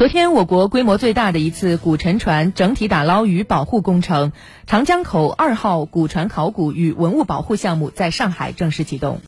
昨天我国规模最大的一次古沉船整体打捞与保护工程长江口二号古船考古与文物保护项目在上海正式启动。